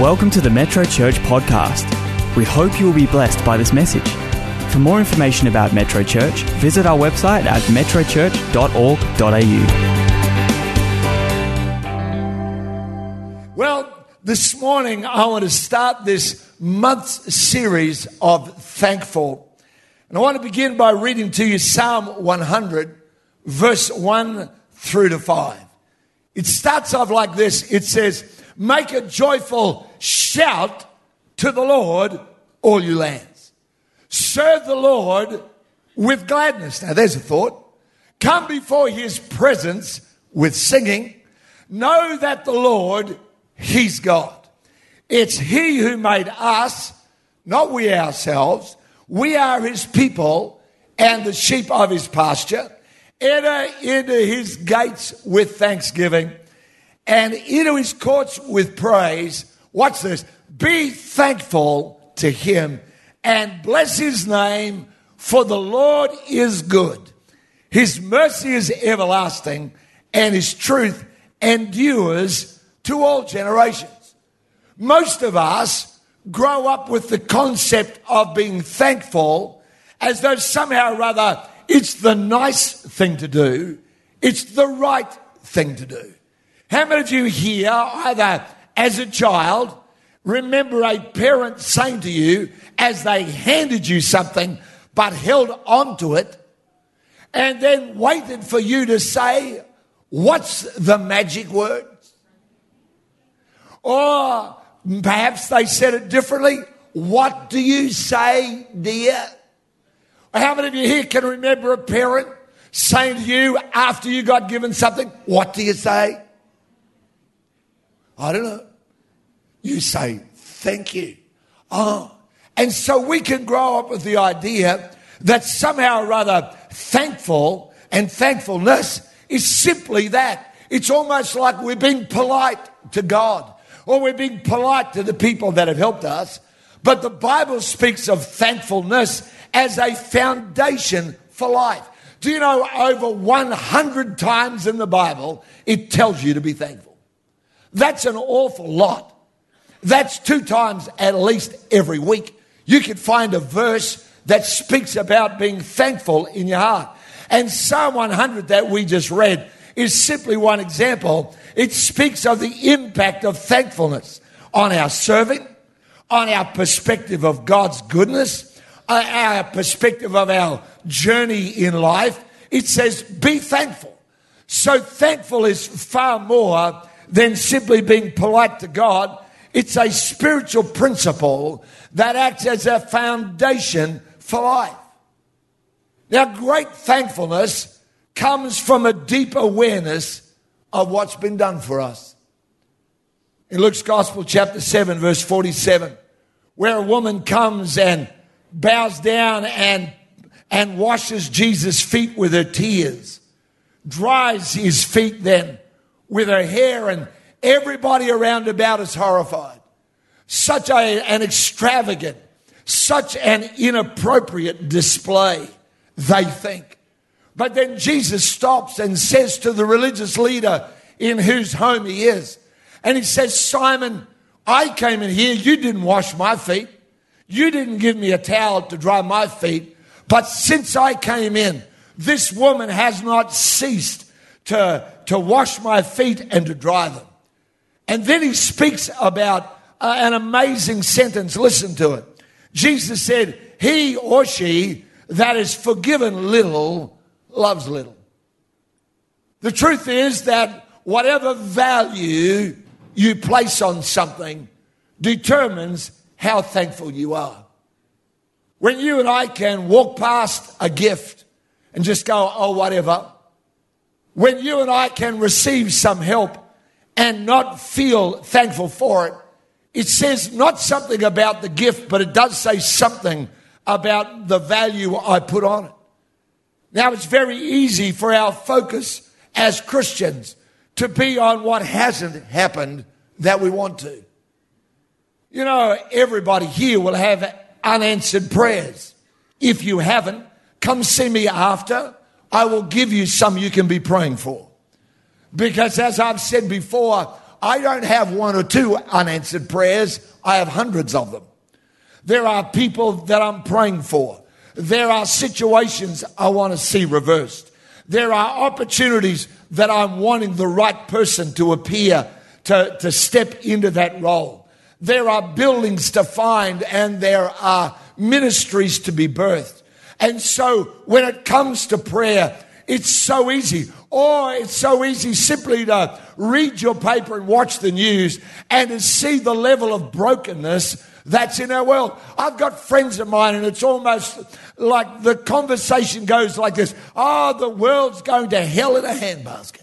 Welcome to the Metro Church podcast. We hope you will be blessed by this message. For more information about Metro Church, visit our website at metrochurch.org.au. Well, this morning I want to start this month's series of thankful. And I want to begin by reading to you Psalm 100, verse 1 through to 5. It starts off like this it says, Make a joyful shout to the Lord, all you lands. Serve the Lord with gladness. Now, there's a thought. Come before his presence with singing. Know that the Lord, he's God. It's he who made us, not we ourselves. We are his people and the sheep of his pasture. Enter into his gates with thanksgiving and into his courts with praise. Watch this. Be thankful to him and bless his name, for the Lord is good. His mercy is everlasting, and his truth endures to all generations. Most of us grow up with the concept of being thankful as though somehow or other it's the nice thing to do, it's the right thing to do. How many of you here, either as a child, remember a parent saying to you as they handed you something but held on to it and then waited for you to say, What's the magic word? Or perhaps they said it differently. What do you say, dear? How many of you here can remember a parent saying to you after you got given something, What do you say? I don't know. You say, thank you. Oh. And so we can grow up with the idea that somehow or other thankful and thankfulness is simply that. It's almost like we're being polite to God or we're being polite to the people that have helped us. But the Bible speaks of thankfulness as a foundation for life. Do you know over 100 times in the Bible it tells you to be thankful? That's an awful lot. That's two times at least every week. You could find a verse that speaks about being thankful in your heart. And Psalm 100 that we just read is simply one example. It speaks of the impact of thankfulness on our serving, on our perspective of God's goodness, uh, our perspective of our journey in life. It says, be thankful. So thankful is far more than simply being polite to God. It's a spiritual principle that acts as a foundation for life. Now, great thankfulness comes from a deep awareness of what's been done for us. In Luke's Gospel, chapter 7, verse 47, where a woman comes and bows down and, and washes Jesus' feet with her tears, dries his feet then with her hair, and everybody around about is horrified. Such a, an extravagant, such an inappropriate display, they think. But then Jesus stops and says to the religious leader in whose home he is, and he says, Simon, I came in here, you didn't wash my feet. You didn't give me a towel to dry my feet. But since I came in, this woman has not ceased to, to wash my feet and to dry them. And then he speaks about uh, an amazing sentence. Listen to it. Jesus said, He or she that is forgiven little loves little. The truth is that whatever value you place on something determines how thankful you are. When you and I can walk past a gift and just go, oh, whatever, when you and I can receive some help and not feel thankful for it, it says not something about the gift, but it does say something about the value I put on it. Now, it's very easy for our focus as Christians to be on what hasn't happened that we want to. You know, everybody here will have unanswered prayers. If you haven't, come see me after. I will give you some you can be praying for. Because as I've said before, I don't have one or two unanswered prayers, I have hundreds of them. There are people that I'm praying for. There are situations I want to see reversed. There are opportunities that I'm wanting the right person to appear to, to step into that role. There are buildings to find and there are ministries to be birthed. And so when it comes to prayer, it's so easy. Or it's so easy simply to read your paper and watch the news and to see the level of brokenness that's in our world. I've got friends of mine, and it's almost like the conversation goes like this Oh, the world's going to hell in a handbasket.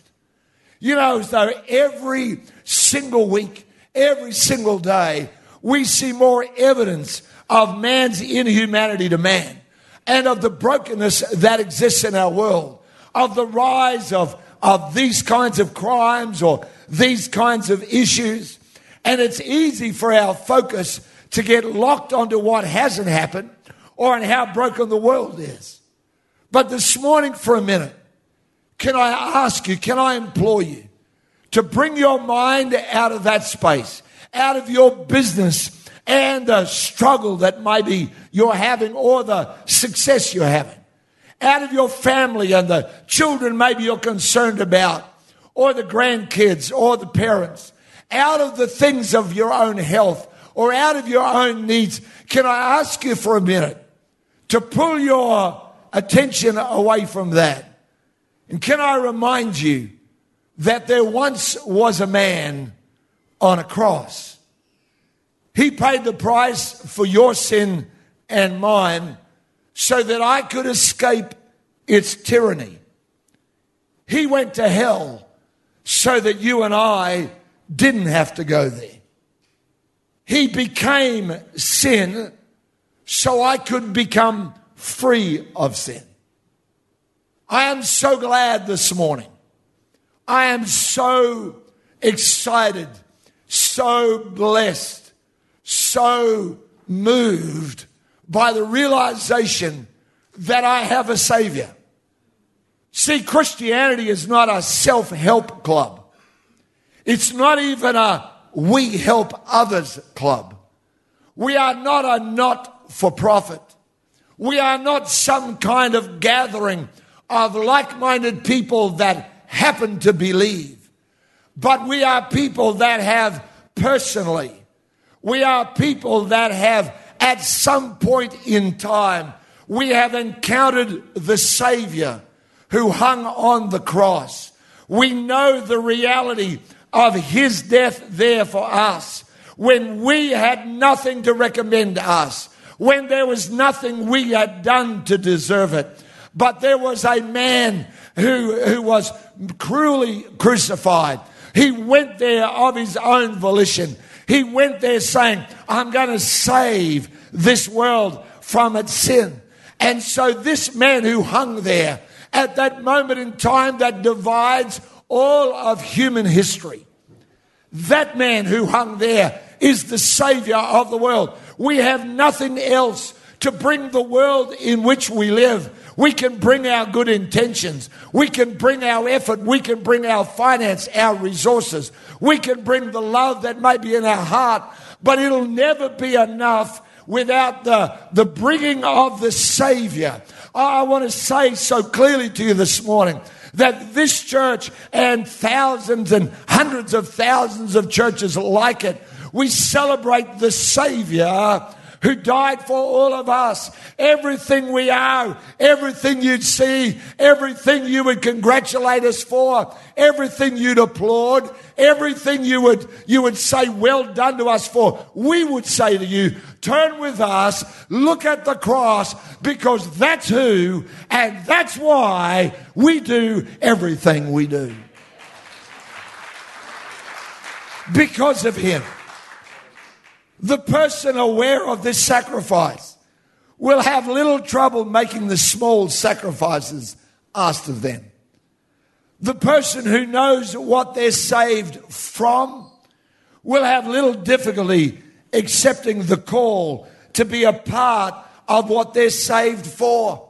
You know, so every single week, every single day, we see more evidence of man's inhumanity to man and of the brokenness that exists in our world, of the rise of, of these kinds of crimes or these kinds of issues. And it's easy for our focus to get locked onto what hasn't happened or on how broken the world is. But this morning, for a minute, can I ask you, can I implore you to bring your mind out of that space, out of your business and the struggle that maybe you're having or the success you're having, out of your family and the children maybe you're concerned about, or the grandkids or the parents, out of the things of your own health or out of your own needs, can I ask you for a minute to pull your attention away from that? And can I remind you that there once was a man on a cross? He paid the price for your sin and mine so that I could escape its tyranny. He went to hell so that you and I didn't have to go there. He became sin so I could become free of sin. I am so glad this morning. I am so excited, so blessed, so moved by the realization that I have a Savior. See, Christianity is not a self help club. It's not even a we Help Others Club. We are not a not for profit. We are not some kind of gathering of like minded people that happen to believe. But we are people that have personally, we are people that have at some point in time, we have encountered the Savior who hung on the cross. We know the reality of his death there for us when we had nothing to recommend us, when there was nothing we had done to deserve it. But there was a man who, who was cruelly crucified. He went there of his own volition. He went there saying, I'm going to save this world from its sin. And so this man who hung there at that moment in time that divides all of human history. That man who hung there is the Savior of the world. We have nothing else to bring the world in which we live. We can bring our good intentions. We can bring our effort. We can bring our finance, our resources. We can bring the love that may be in our heart, but it'll never be enough without the, the bringing of the Savior. I want to say so clearly to you this morning that this church and thousands and hundreds of thousands of churches like it, we celebrate the Savior who died for all of us. Everything we are, everything you'd see, everything you would congratulate us for, everything you'd applaud, everything you would, you would say well done to us for, we would say to you, turn with us, look at the cross, because that's who and that's why we do everything we do. Because of him. The person aware of this sacrifice will have little trouble making the small sacrifices asked of them. The person who knows what they're saved from will have little difficulty accepting the call to be a part of what they're saved for.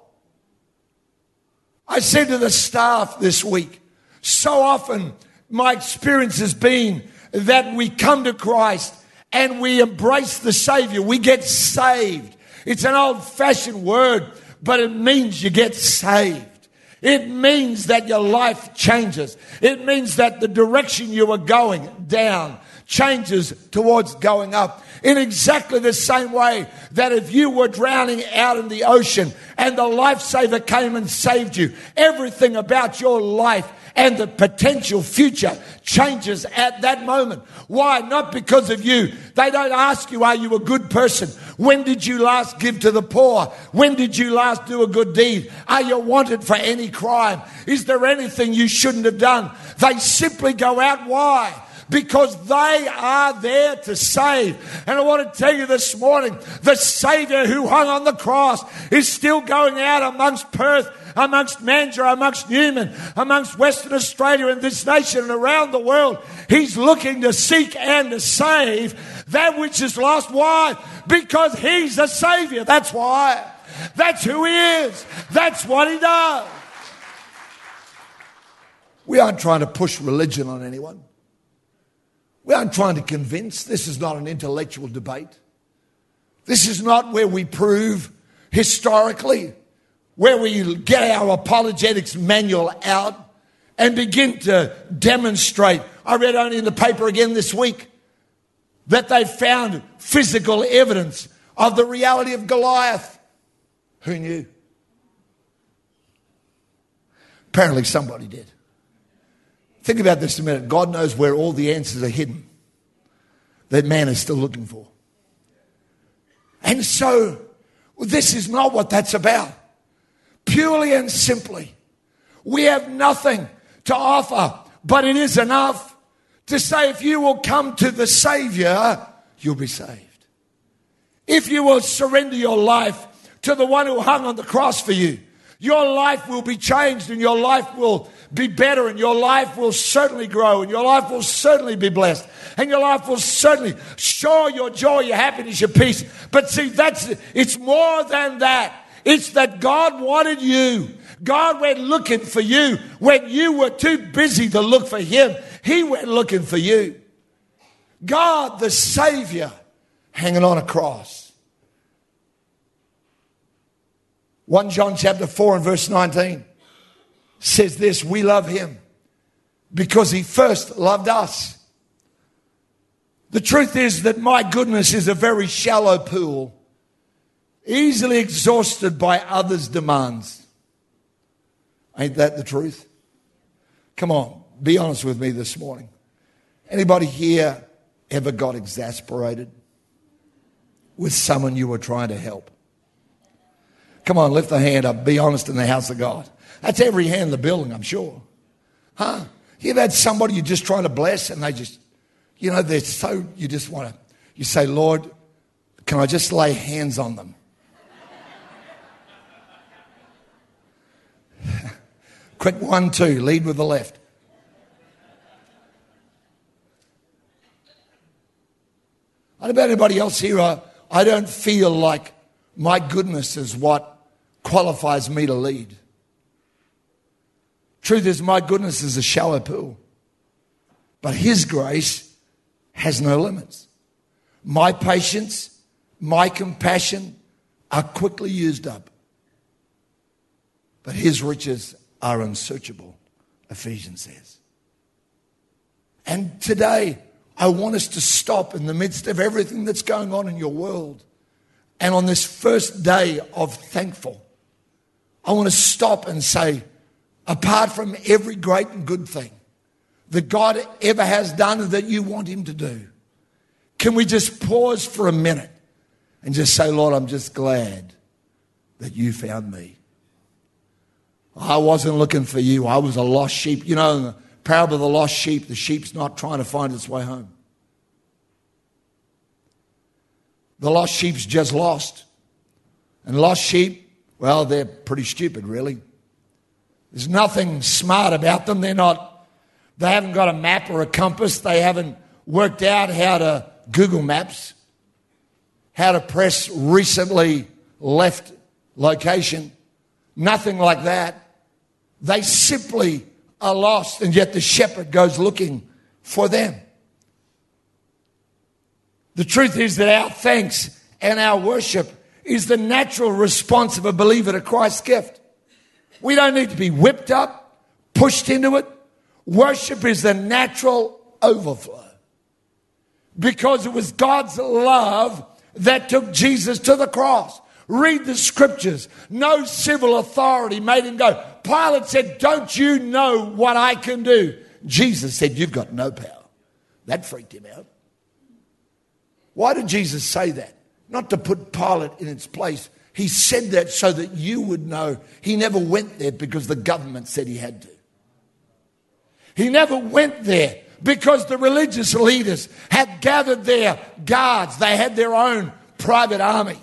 I said to the staff this week, so often my experience has been that we come to Christ and we embrace the Savior, we get saved. It's an old fashioned word, but it means you get saved. It means that your life changes. It means that the direction you were going down changes towards going up. In exactly the same way that if you were drowning out in the ocean and the lifesaver came and saved you, everything about your life and the potential future changes at that moment. Why? Not because of you. They don't ask you, are you a good person? When did you last give to the poor? When did you last do a good deed? Are you wanted for any crime? Is there anything you shouldn't have done? They simply go out. Why? because they are there to save. And I want to tell you this morning the Savior who hung on the cross is still going out amongst Perth amongst Mandurah, amongst Newman, amongst Western Australia and this nation and around the world. He's looking to seek and to save that which is lost. Why? Because He's a Savior. That's why. That's who He is. That's what He does. We aren't trying to push religion on anyone. We aren't trying to convince. This is not an intellectual debate. This is not where we prove historically where we get our apologetics manual out and begin to demonstrate. I read only in the paper again this week that they found physical evidence of the reality of Goliath. Who knew? Apparently, somebody did. Think about this a minute. God knows where all the answers are hidden that man is still looking for. And so, this is not what that's about purely and simply. We have nothing to offer, but it is enough to say if you will come to the Savior, you'll be saved. If you will surrender your life to the one who hung on the cross for you, your life will be changed and your life will be better and your life will certainly grow and your life will certainly be blessed and your life will certainly show your joy, your happiness, your peace. But see, that's, it's more than that. It's that God wanted you. God went looking for you when you were too busy to look for Him. He went looking for you. God, the Savior, hanging on a cross. 1 John chapter 4 and verse 19 says this We love Him because He first loved us. The truth is that my goodness is a very shallow pool easily exhausted by others' demands. Ain't that the truth? Come on, be honest with me this morning. Anybody here ever got exasperated with someone you were trying to help? Come on, lift the hand up. Be honest in the house of God. That's every hand in the building, I'm sure. Huh? You've had somebody you're just trying to bless and they just, you know, they're so, you just want to, you say, Lord, can I just lay hands on them? Quick one, two, lead with the left. I don't know about anybody else here. I, I don't feel like my goodness is what qualifies me to lead. Truth is, my goodness is a shallow pool, but His grace has no limits. My patience, my compassion are quickly used up, but His riches are unsearchable, Ephesians says. And today, I want us to stop in the midst of everything that's going on in your world. And on this first day of thankful, I want to stop and say, apart from every great and good thing that God ever has done and that you want Him to do, can we just pause for a minute and just say, Lord, I'm just glad that you found me. I wasn't looking for you. I was a lost sheep. You know, the parable of the lost sheep, the sheep's not trying to find its way home. The lost sheep's just lost. And lost sheep, well, they're pretty stupid, really. There's nothing smart about them. They're not, they haven't got a map or a compass. They haven't worked out how to Google Maps, how to press recently left location. Nothing like that. They simply are lost, and yet the shepherd goes looking for them. The truth is that our thanks and our worship is the natural response of a believer to Christ's gift. We don't need to be whipped up, pushed into it. Worship is the natural overflow because it was God's love that took Jesus to the cross. Read the scriptures. No civil authority made him go. Pilate said, Don't you know what I can do? Jesus said, You've got no power. That freaked him out. Why did Jesus say that? Not to put Pilate in its place. He said that so that you would know he never went there because the government said he had to. He never went there because the religious leaders had gathered their guards, they had their own private army,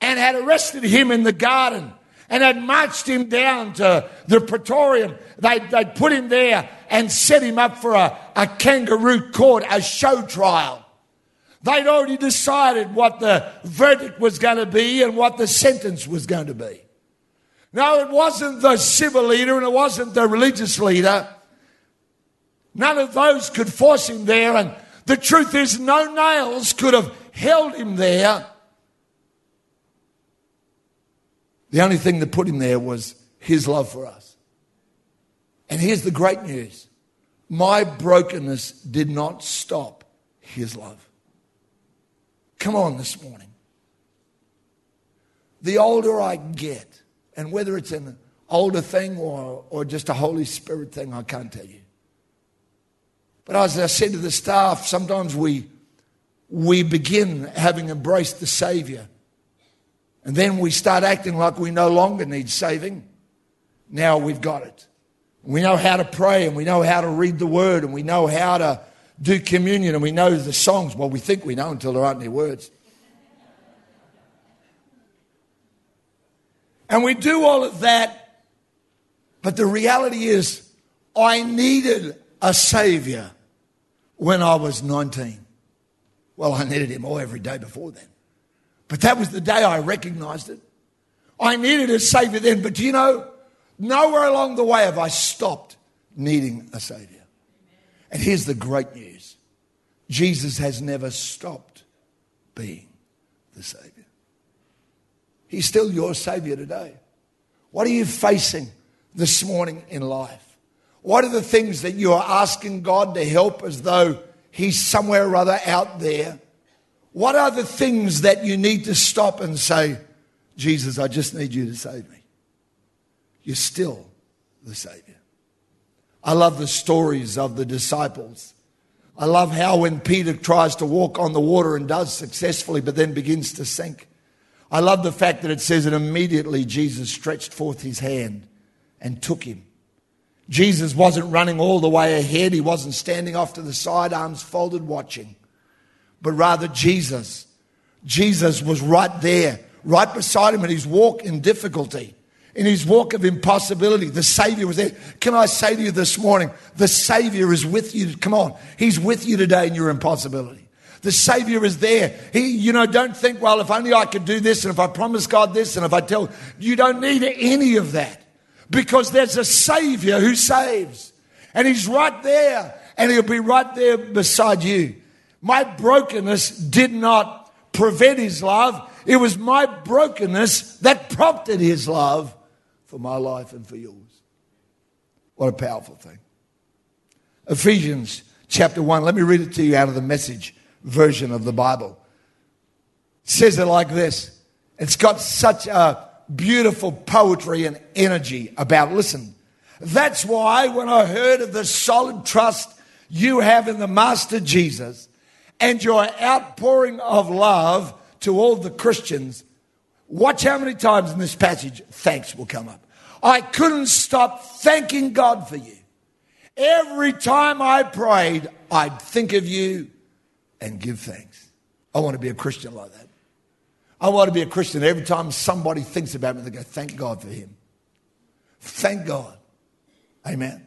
and had arrested him in the garden and had marched him down to the praetorium. They'd, they'd put him there and set him up for a, a kangaroo court, a show trial. They'd already decided what the verdict was going to be and what the sentence was going to be. No, it wasn't the civil leader and it wasn't the religious leader. None of those could force him there. And the truth is, no nails could have held him there. The only thing that put him there was his love for us. And here's the great news my brokenness did not stop his love. Come on this morning. The older I get, and whether it's an older thing or, or just a Holy Spirit thing, I can't tell you. But as I said to the staff, sometimes we, we begin having embraced the Savior. And then we start acting like we no longer need saving. Now we've got it. We know how to pray and we know how to read the word and we know how to do communion and we know the songs. Well, we think we know until there aren't any words. And we do all of that, but the reality is, I needed a Savior when I was 19. Well, I needed Him all every day before then. But that was the day I recognized it. I needed a Savior then, but do you know, nowhere along the way have I stopped needing a Savior. And here's the great news Jesus has never stopped being the Savior. He's still your Savior today. What are you facing this morning in life? What are the things that you are asking God to help as though He's somewhere or other out there? What are the things that you need to stop and say, Jesus, I just need you to save me? You're still the Savior. I love the stories of the disciples. I love how when Peter tries to walk on the water and does successfully, but then begins to sink. I love the fact that it says that immediately Jesus stretched forth his hand and took him. Jesus wasn't running all the way ahead. He wasn't standing off to the side, arms folded, watching. But rather, Jesus, Jesus was right there, right beside him in his walk in difficulty in his walk of impossibility. The Savior was there. Can I say to you this morning, the Savior is with you. Come on. He's with you today in your impossibility. The Savior is there. He, you know, don't think, well, if only I could do this and if I promise God this and if I tell, you don't need any of that because there's a Savior who saves and He's right there and He'll be right there beside you. My brokenness did not prevent His love. It was my brokenness that prompted His love for my life and for yours. What a powerful thing. Ephesians chapter 1, let me read it to you out of the message version of the Bible. It says it like this. It's got such a beautiful poetry and energy about, listen, that's why when I heard of the solid trust you have in the Master Jesus and your outpouring of love to all the Christians, Watch how many times in this passage thanks will come up. I couldn't stop thanking God for you. Every time I prayed, I'd think of you and give thanks. I want to be a Christian like that. I want to be a Christian. Every time somebody thinks about me, they go, Thank God for him. Thank God. Amen.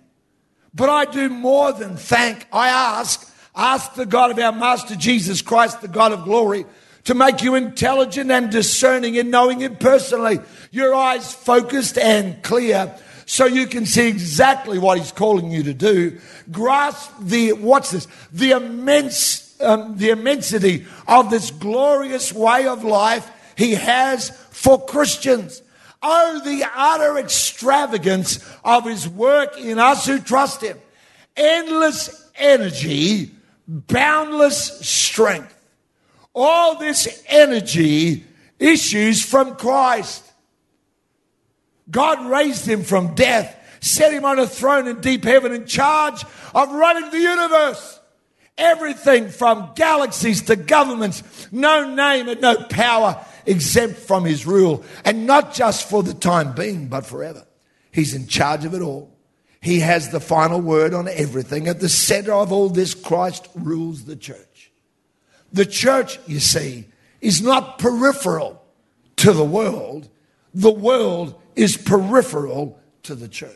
But I do more than thank. I ask, ask the God of our Master Jesus Christ, the God of glory, to make you intelligent and discerning in knowing Him personally. Your eyes focused and clear so you can see exactly what He's calling you to do. Grasp the, what's this? The immense um, the immensity of this glorious way of life he has for Christians. Oh, the utter extravagance of his work in us who trust him. Endless energy, boundless strength. All this energy issues from Christ. God raised him from death, set him on a throne in deep heaven in charge of running the universe. Everything from galaxies to governments, no name and no power exempt from his rule. And not just for the time being, but forever. He's in charge of it all. He has the final word on everything. At the center of all this, Christ rules the church. The church, you see, is not peripheral to the world. The world is peripheral to the church.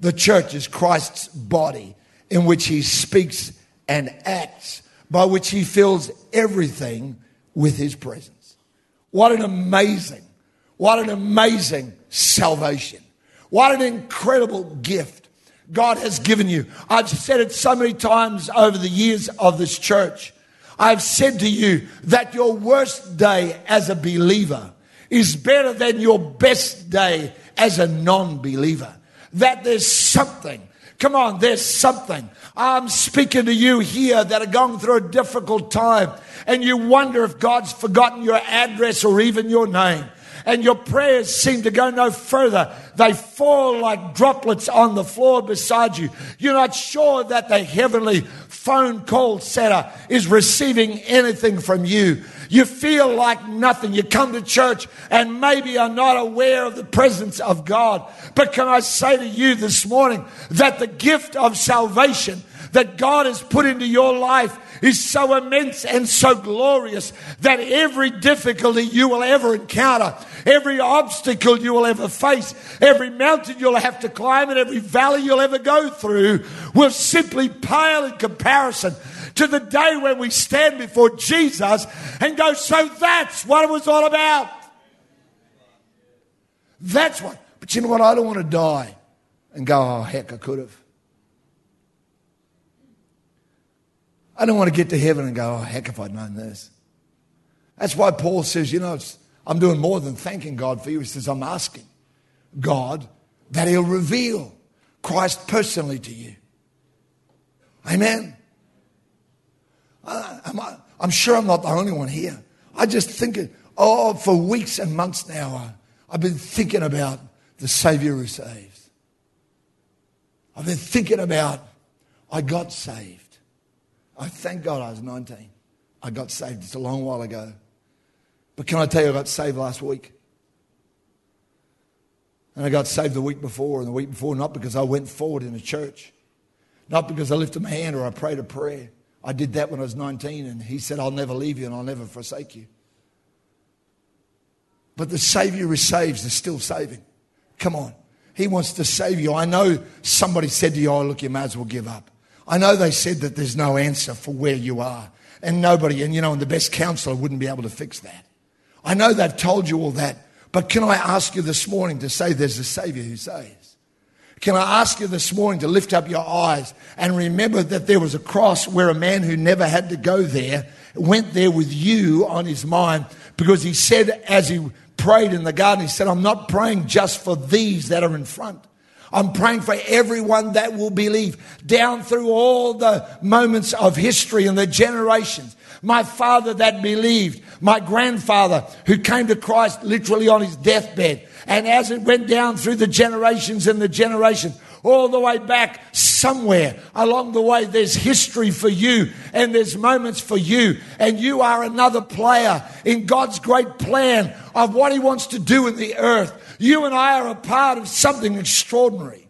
The church is Christ's body in which he speaks and acts, by which he fills everything with his presence. What an amazing, what an amazing salvation. What an incredible gift God has given you. I've said it so many times over the years of this church. I've said to you that your worst day as a believer is better than your best day as a non believer. That there's something. Come on, there's something. I'm speaking to you here that are going through a difficult time and you wonder if God's forgotten your address or even your name and your prayers seem to go no further. They fall like droplets on the floor beside you. You're not sure that the heavenly phone call setter is receiving anything from you. You feel like nothing. You come to church and maybe are not aware of the presence of God. But can I say to you this morning that the gift of salvation that God has put into your life is so immense and so glorious that every difficulty you will ever encounter, every obstacle you will ever face, every mountain you'll have to climb, and every valley you'll ever go through will simply pale in comparison to the day when we stand before Jesus and go, So that's what it was all about. That's what. But you know what? I don't want to die and go, Oh, heck, I could have. I don't want to get to heaven and go, oh, heck, if I'd known this. That's why Paul says, you know, I'm doing more than thanking God for you. He says, I'm asking God that He'll reveal Christ personally to you. Amen. Uh, I'm, I'm, sure I'm not the only one here. I just think, it, oh, for weeks and months now, uh, I've been thinking about the Savior who saves. I've been thinking about I got saved. I thank God I was 19. I got saved. It's a long while ago. But can I tell you, I got saved last week. And I got saved the week before and the week before, not because I went forward in a church, not because I lifted my hand or I prayed a prayer. I did that when I was 19, and He said, I'll never leave you and I'll never forsake you. But the Savior who saves is still saving. Come on. He wants to save you. I know somebody said to you, Oh, look, you may as well give up. I know they said that there's no answer for where you are. And nobody, and you know, and the best counselor wouldn't be able to fix that. I know they've told you all that. But can I ask you this morning to say there's a Savior who saves? Can I ask you this morning to lift up your eyes and remember that there was a cross where a man who never had to go there went there with you on his mind because he said, as he prayed in the garden, he said, I'm not praying just for these that are in front. I'm praying for everyone that will believe down through all the moments of history and the generations. My father that believed, my grandfather who came to Christ literally on his deathbed. And as it went down through the generations and the generations, all the way back somewhere along the way, there's history for you and there's moments for you. And you are another player in God's great plan of what He wants to do in the earth. You and I are a part of something extraordinary.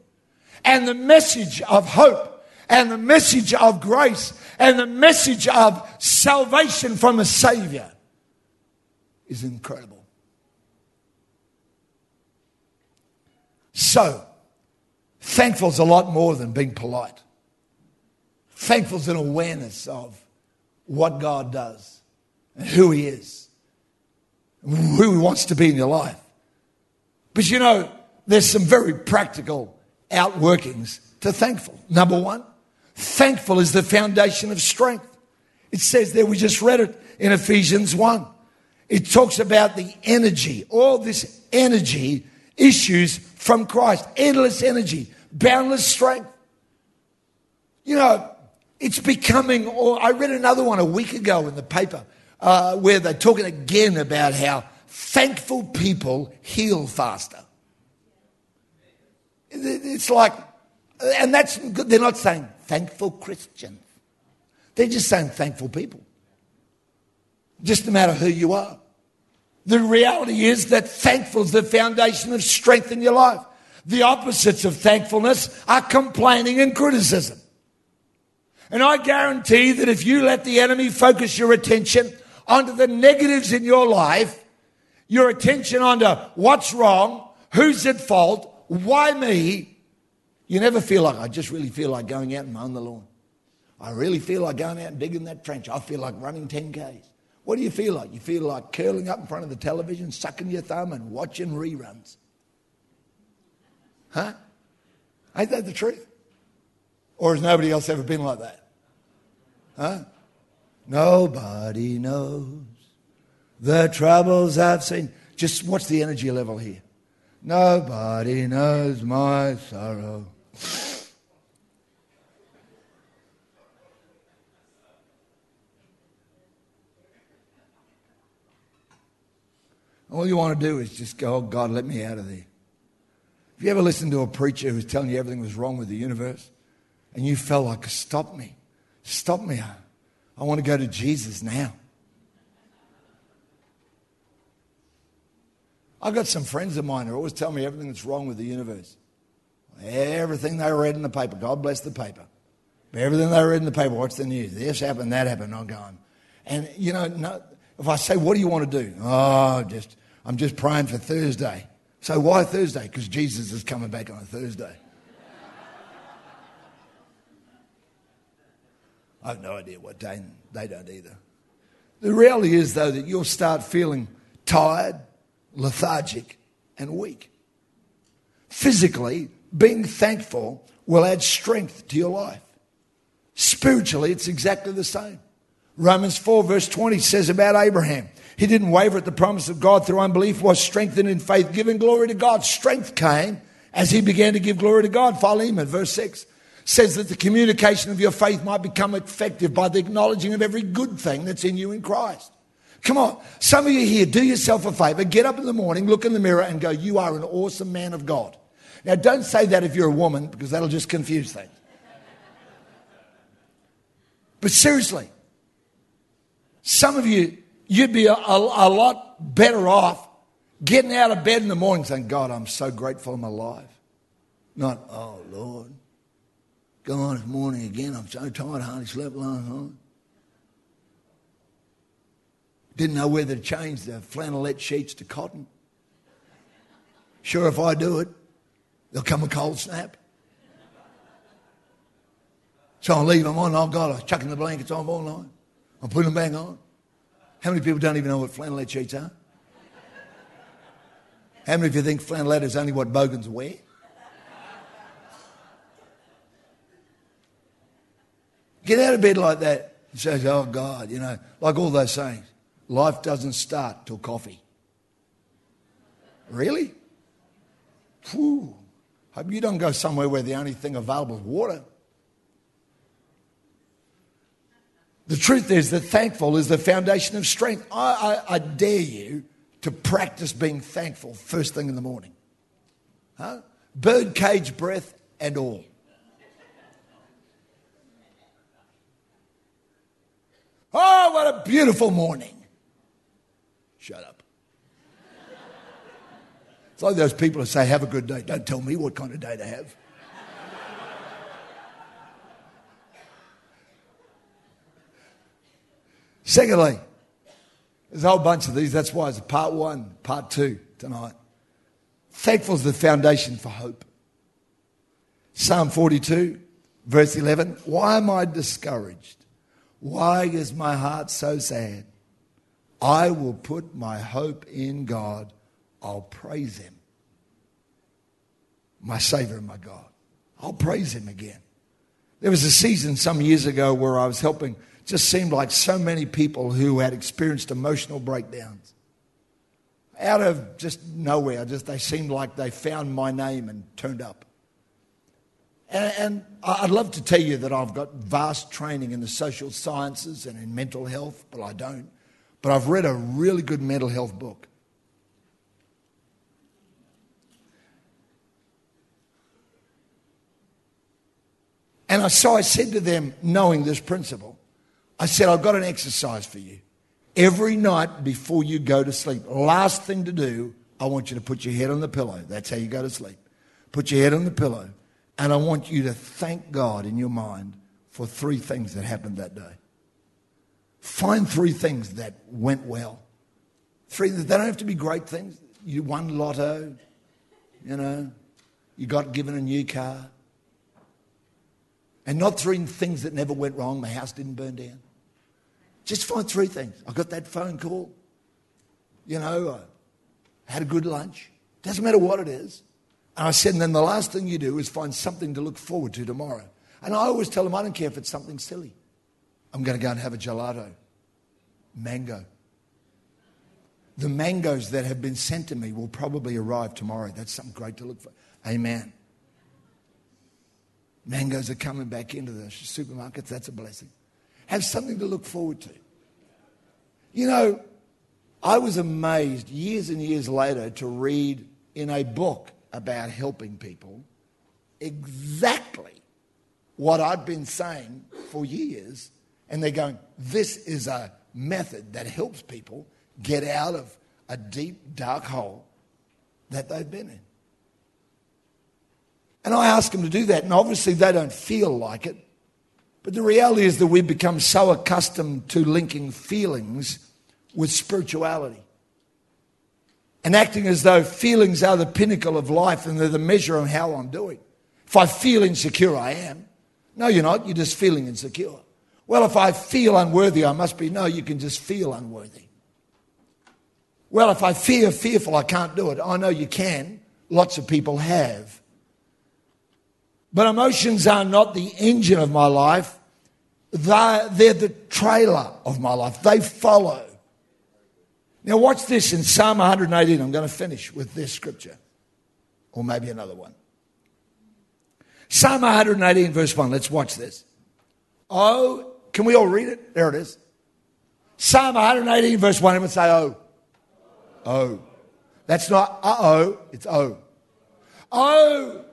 And the message of hope and the message of grace and the message of salvation from a Savior is incredible. So, thankful is a lot more than being polite. Thankful is an awareness of what God does and who He is, who He wants to be in your life. But you know, there's some very practical outworkings to thankful. Number one, thankful is the foundation of strength. It says there, we just read it in Ephesians 1. It talks about the energy. All this energy issues from Christ. Endless energy, boundless strength. You know, it's becoming, or I read another one a week ago in the paper uh, where they're talking again about how thankful people heal faster. It's like, and that's good. They're not saying thankful Christians. They're just saying thankful people. Just no matter who you are. The reality is that thankful is the foundation of strength in your life. The opposites of thankfulness are complaining and criticism. And I guarantee that if you let the enemy focus your attention onto the negatives in your life, your attention onto what's wrong, who's at fault, why me, you never feel like, I just really feel like going out and mowing the lawn. I really feel like going out and digging that trench. I feel like running 10Ks. What do you feel like? You feel like curling up in front of the television, sucking your thumb, and watching reruns. Huh? Ain't that the truth? Or has nobody else ever been like that? Huh? Nobody knows the troubles I've seen. Just watch the energy level here. Nobody knows my sorrow. All you want to do is just go, oh, God, let me out of there. Have you ever listened to a preacher who's telling you everything was wrong with the universe? And you felt like, stop me. Stop me. I want to go to Jesus now. I've got some friends of mine who always tell me everything that's wrong with the universe. Everything they read in the paper, God bless the paper. But everything they read in the paper, what's the news? This happened, that happened, I'm going. And, you know, no, if I say, what do you want to do? Oh, just, I'm just praying for Thursday. So why Thursday? Because Jesus is coming back on a Thursday. I have no idea what day, they don't either. The reality is, though, that you'll start feeling tired, lethargic, and weak. Physically, being thankful will add strength to your life. Spiritually, it's exactly the same. Romans 4, verse 20 says about Abraham, he didn't waver at the promise of God through unbelief, was strengthened in faith, giving glory to God. Strength came as he began to give glory to God. Philemon, verse 6, says that the communication of your faith might become effective by the acknowledging of every good thing that's in you in Christ. Come on, some of you here, do yourself a favor, get up in the morning, look in the mirror, and go, You are an awesome man of God. Now, don't say that if you're a woman, because that'll just confuse things. But seriously, some of you, you'd be a, a, a, lot better off getting out of bed in the morning saying, God, I'm so grateful I'm alive. Not, oh, Lord, go on this morning again. I'm so tired. I hardly slept last night. Didn't know whether to change the flannelette sheets to cotton. Sure, if I do it, there'll come a cold snap. So I'll leave them on. Oh, God, I'm chucking the blankets on all night. I'm putting them back on. How many people don't even know what flannelette sheets are? How many of you think flannelette is only what bogans wear? Get out of bed like that and says, Oh God, you know, like all those sayings. Life doesn't start till coffee. Really? Whew. Hope you don't go somewhere where the only thing available is water. The truth is that thankful is the foundation of strength. I, I, I dare you to practice being thankful first thing in the morning. Huh? Bird cage breath and all. Oh, what a beautiful morning. Shut up. It's like those people who say, Have a good day. Don't tell me what kind of day to have. Secondly, there's a whole bunch of these. That's why it's part one, part two tonight. Thankful is the foundation for hope. Psalm 42, verse 11. Why am I discouraged? Why is my heart so sad? I will put my hope in God. I'll praise Him. My Savior and my God. I'll praise Him again. There was a season some years ago where I was helping just seemed like so many people who had experienced emotional breakdowns. Out of just nowhere, just they seemed like they found my name and turned up. And, and I'd love to tell you that I've got vast training in the social sciences and in mental health, but I don't. But I've read a really good mental health book. And I, so I said to them, knowing this principle, I said, I've got an exercise for you. Every night before you go to sleep, last thing to do, I want you to put your head on the pillow. That's how you go to sleep. Put your head on the pillow, and I want you to thank God in your mind for three things that happened that day. Find three things that went well. Three, they don't have to be great things. You won lotto, you know, you got given a new car. And not three things that never went wrong. My house didn't burn down. Just find three things. I got that phone call. You know, I had a good lunch. Doesn't matter what it is. And I said, and then the last thing you do is find something to look forward to tomorrow. And I always tell them, I don't care if it's something silly. I'm going to go and have a gelato. Mango. The mangoes that have been sent to me will probably arrive tomorrow. That's something great to look for. Amen. Mangoes are coming back into the supermarkets. That's a blessing. Have something to look forward to. You know, I was amazed years and years later to read in a book about helping people exactly what I'd been saying for years and they're going, this is a method that helps people get out of a deep, dark hole that they've been in. And I ask them to do that, and obviously they don't feel like it. But the reality is that we've become so accustomed to linking feelings with spirituality and acting as though feelings are the pinnacle of life and they're the measure of how I'm doing. If I feel insecure, I am. No, you're not. You're just feeling insecure. Well, if I feel unworthy, I must be. No, you can just feel unworthy. Well, if I feel fearful, I can't do it. Oh, I know you can. Lots of people have. But emotions are not the engine of my life, they're, they're the trailer of my life. They follow. Now, watch this in Psalm 118. I'm going to finish with this scripture, or maybe another one. Psalm 118, verse 1. Let's watch this. Oh, can we all read it? There it is. Psalm 118, verse 1. Everyone say, oh. Oh. That's not uh oh, it's oh. Oh,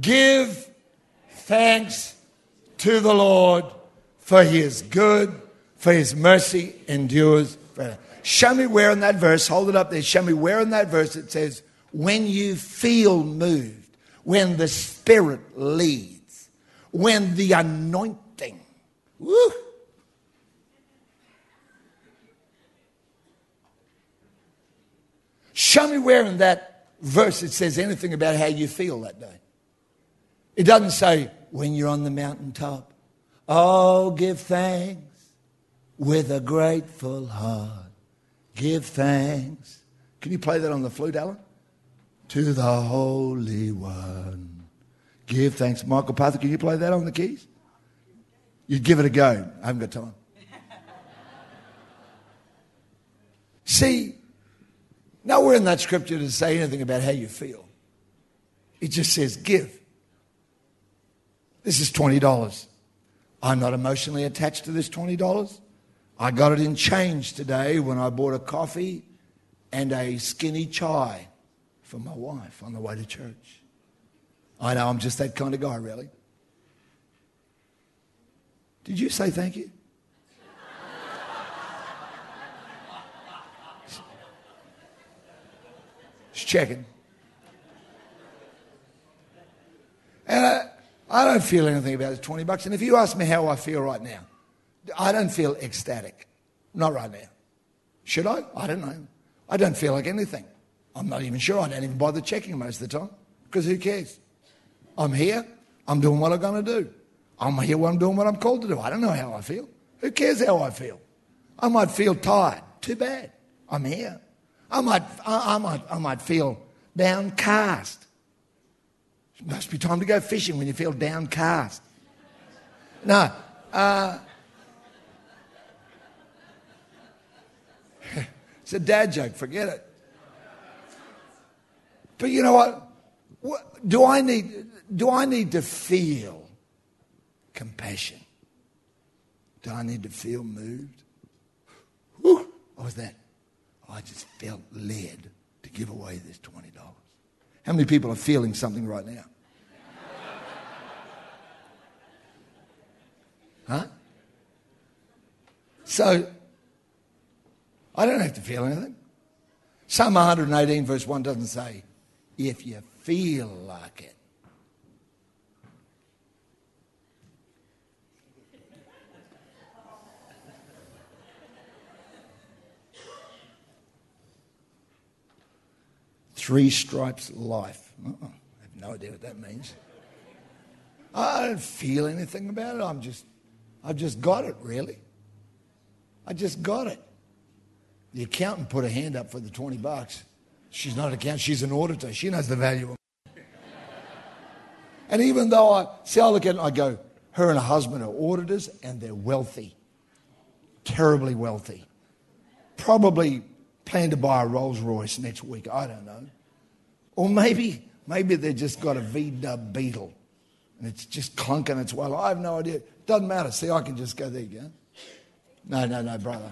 give thanks to the Lord for his good, for his mercy endures forever. Show me where in that verse, hold it up there, show me where in that verse it says, when you feel moved, when the Spirit leads, when the anointing Woo! Show me where in that verse it says anything about how you feel that day. It doesn't say, when you're on the mountaintop, oh, give thanks with a grateful heart. Give thanks. Can you play that on the flute, Alan? To the Holy One. Give thanks. Michael Parker, can you play that on the keys? You'd give it a go. I haven't got time. See, nowhere in that scripture does it say anything about how you feel. It just says give. This is $20. I'm not emotionally attached to this $20. I got it in change today when I bought a coffee and a skinny chai for my wife on the way to church. I know I'm just that kind of guy, really. Did you say thank you? Just checking. And I, I don't feel anything about the 20 bucks. And if you ask me how I feel right now, I don't feel ecstatic. Not right now. Should I? I don't know. I don't feel like anything. I'm not even sure. I don't even bother checking most of the time because who cares? I'm here. I'm doing what I'm going to do. I'm here I'm doing what I'm called to do. I don't know how I feel. Who cares how I feel? I might feel tired. Too bad. I'm here. I might, I, I might, I might feel downcast must be time to go fishing when you feel downcast. No. Uh, it's a dad joke, forget it. But you know what? what? Do I need do I need to feel compassion? Do I need to feel moved? Whew, what was that? I just felt led to give away this twenty dollars. How many people are feeling something right now? Huh? So, I don't have to feel anything. Psalm 118, verse 1 doesn't say, if you feel like it. Three stripes life. Uh-uh. I have no idea what that means. I don't feel anything about it. I'm just, I've just got it, really. I just got it. The accountant put her hand up for the 20 bucks. She's not an accountant, she's an auditor. She knows the value of. And even though I see, I look at it I go, her and her husband are auditors and they're wealthy, terribly wealthy. Probably plan to buy a Rolls Royce next week. I don't know. Or maybe, maybe they've just got a V-dub Beetle and it's just clunking its way. I have no idea. Doesn't matter. See, I can just go, there go. No, no, no, brother.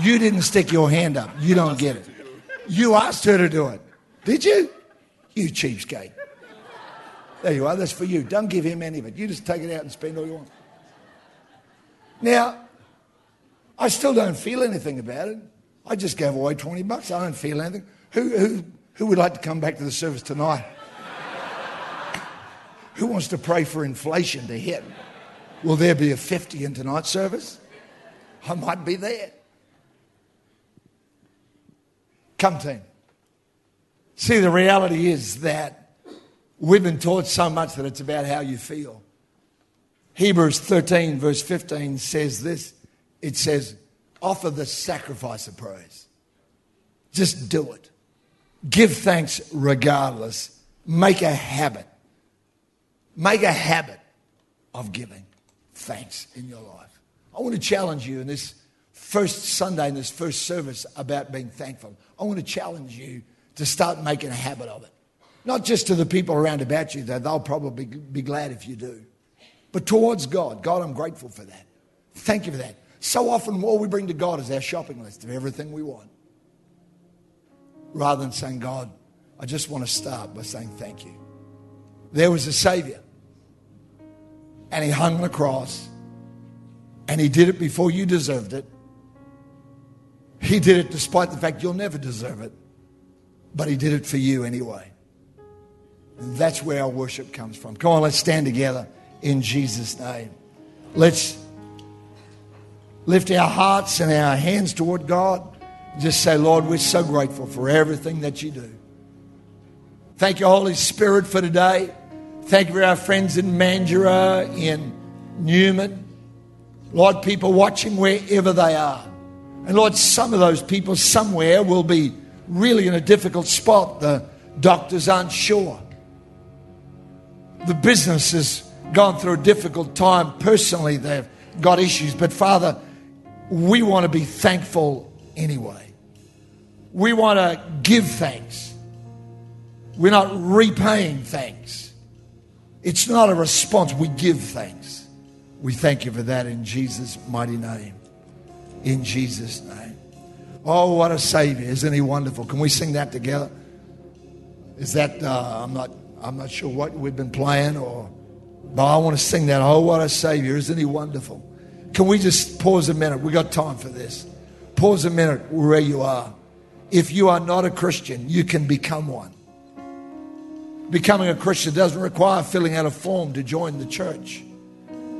You didn't stick your hand up. You don't get it. You asked her to do it. Did you? You cheapskate. There you are. That's for you. Don't give him any of it. You just take it out and spend all you want. Now, I still don't feel anything about it. I just gave away 20 bucks. I don't feel anything. Who, who, who would like to come back to the service tonight? who wants to pray for inflation to hit? Will there be a 50 in tonight's service? I might be there. Come, team. See, the reality is that we've been taught so much that it's about how you feel. Hebrews 13, verse 15 says this it says, offer the sacrifice of praise. Just do it. Give thanks regardless. Make a habit. Make a habit of giving thanks in your life. I want to challenge you in this first Sunday, in this first service about being thankful. I want to challenge you to start making a habit of it. Not just to the people around about you, though they'll probably be glad if you do, but towards God. God, I'm grateful for that. Thank you for that. So often, all we bring to God is our shopping list of everything we want. Rather than saying, God, I just want to start by saying thank you. There was a Savior, and He hung on the cross, and He did it before you deserved it. He did it despite the fact you'll never deserve it, but He did it for you anyway. That's where our worship comes from. Come on, let's stand together in Jesus' name. Let's lift our hearts and our hands toward God. Just say, Lord, we're so grateful for everything that you do. Thank you, Holy Spirit, for today. Thank you for our friends in Mandurah, in Newman. Lord, people watching wherever they are. And Lord, some of those people somewhere will be really in a difficult spot. The doctors aren't sure. The business has gone through a difficult time. Personally, they've got issues. But Father, we want to be thankful anyway. We want to give thanks. We're not repaying thanks. It's not a response. We give thanks. We thank you for that in Jesus' mighty name. In Jesus' name. Oh, what a Savior. Isn't He wonderful? Can we sing that together? Is that, uh, I'm, not, I'm not sure what we've been playing, or, but I want to sing that. Oh, what a Savior. Isn't He wonderful? Can we just pause a minute? We got time for this. Pause a minute where you are. If you are not a Christian, you can become one. Becoming a Christian doesn't require filling out a form to join the church.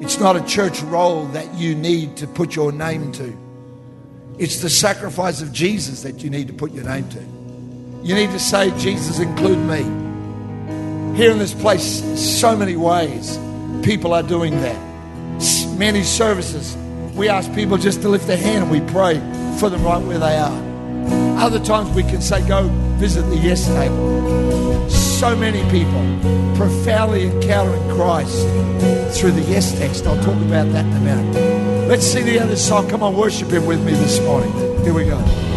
It's not a church roll that you need to put your name to. It's the sacrifice of Jesus that you need to put your name to. You need to say, Jesus, include me. Here in this place, so many ways people are doing that many services, we ask people just to lift their hand and we pray for them right where they are. Other times we can say, go visit the yes table. So many people profoundly encountering Christ through the yes text. I'll talk about that in a minute. Let's sing the other song. Come on, worship Him with me this morning. Here we go.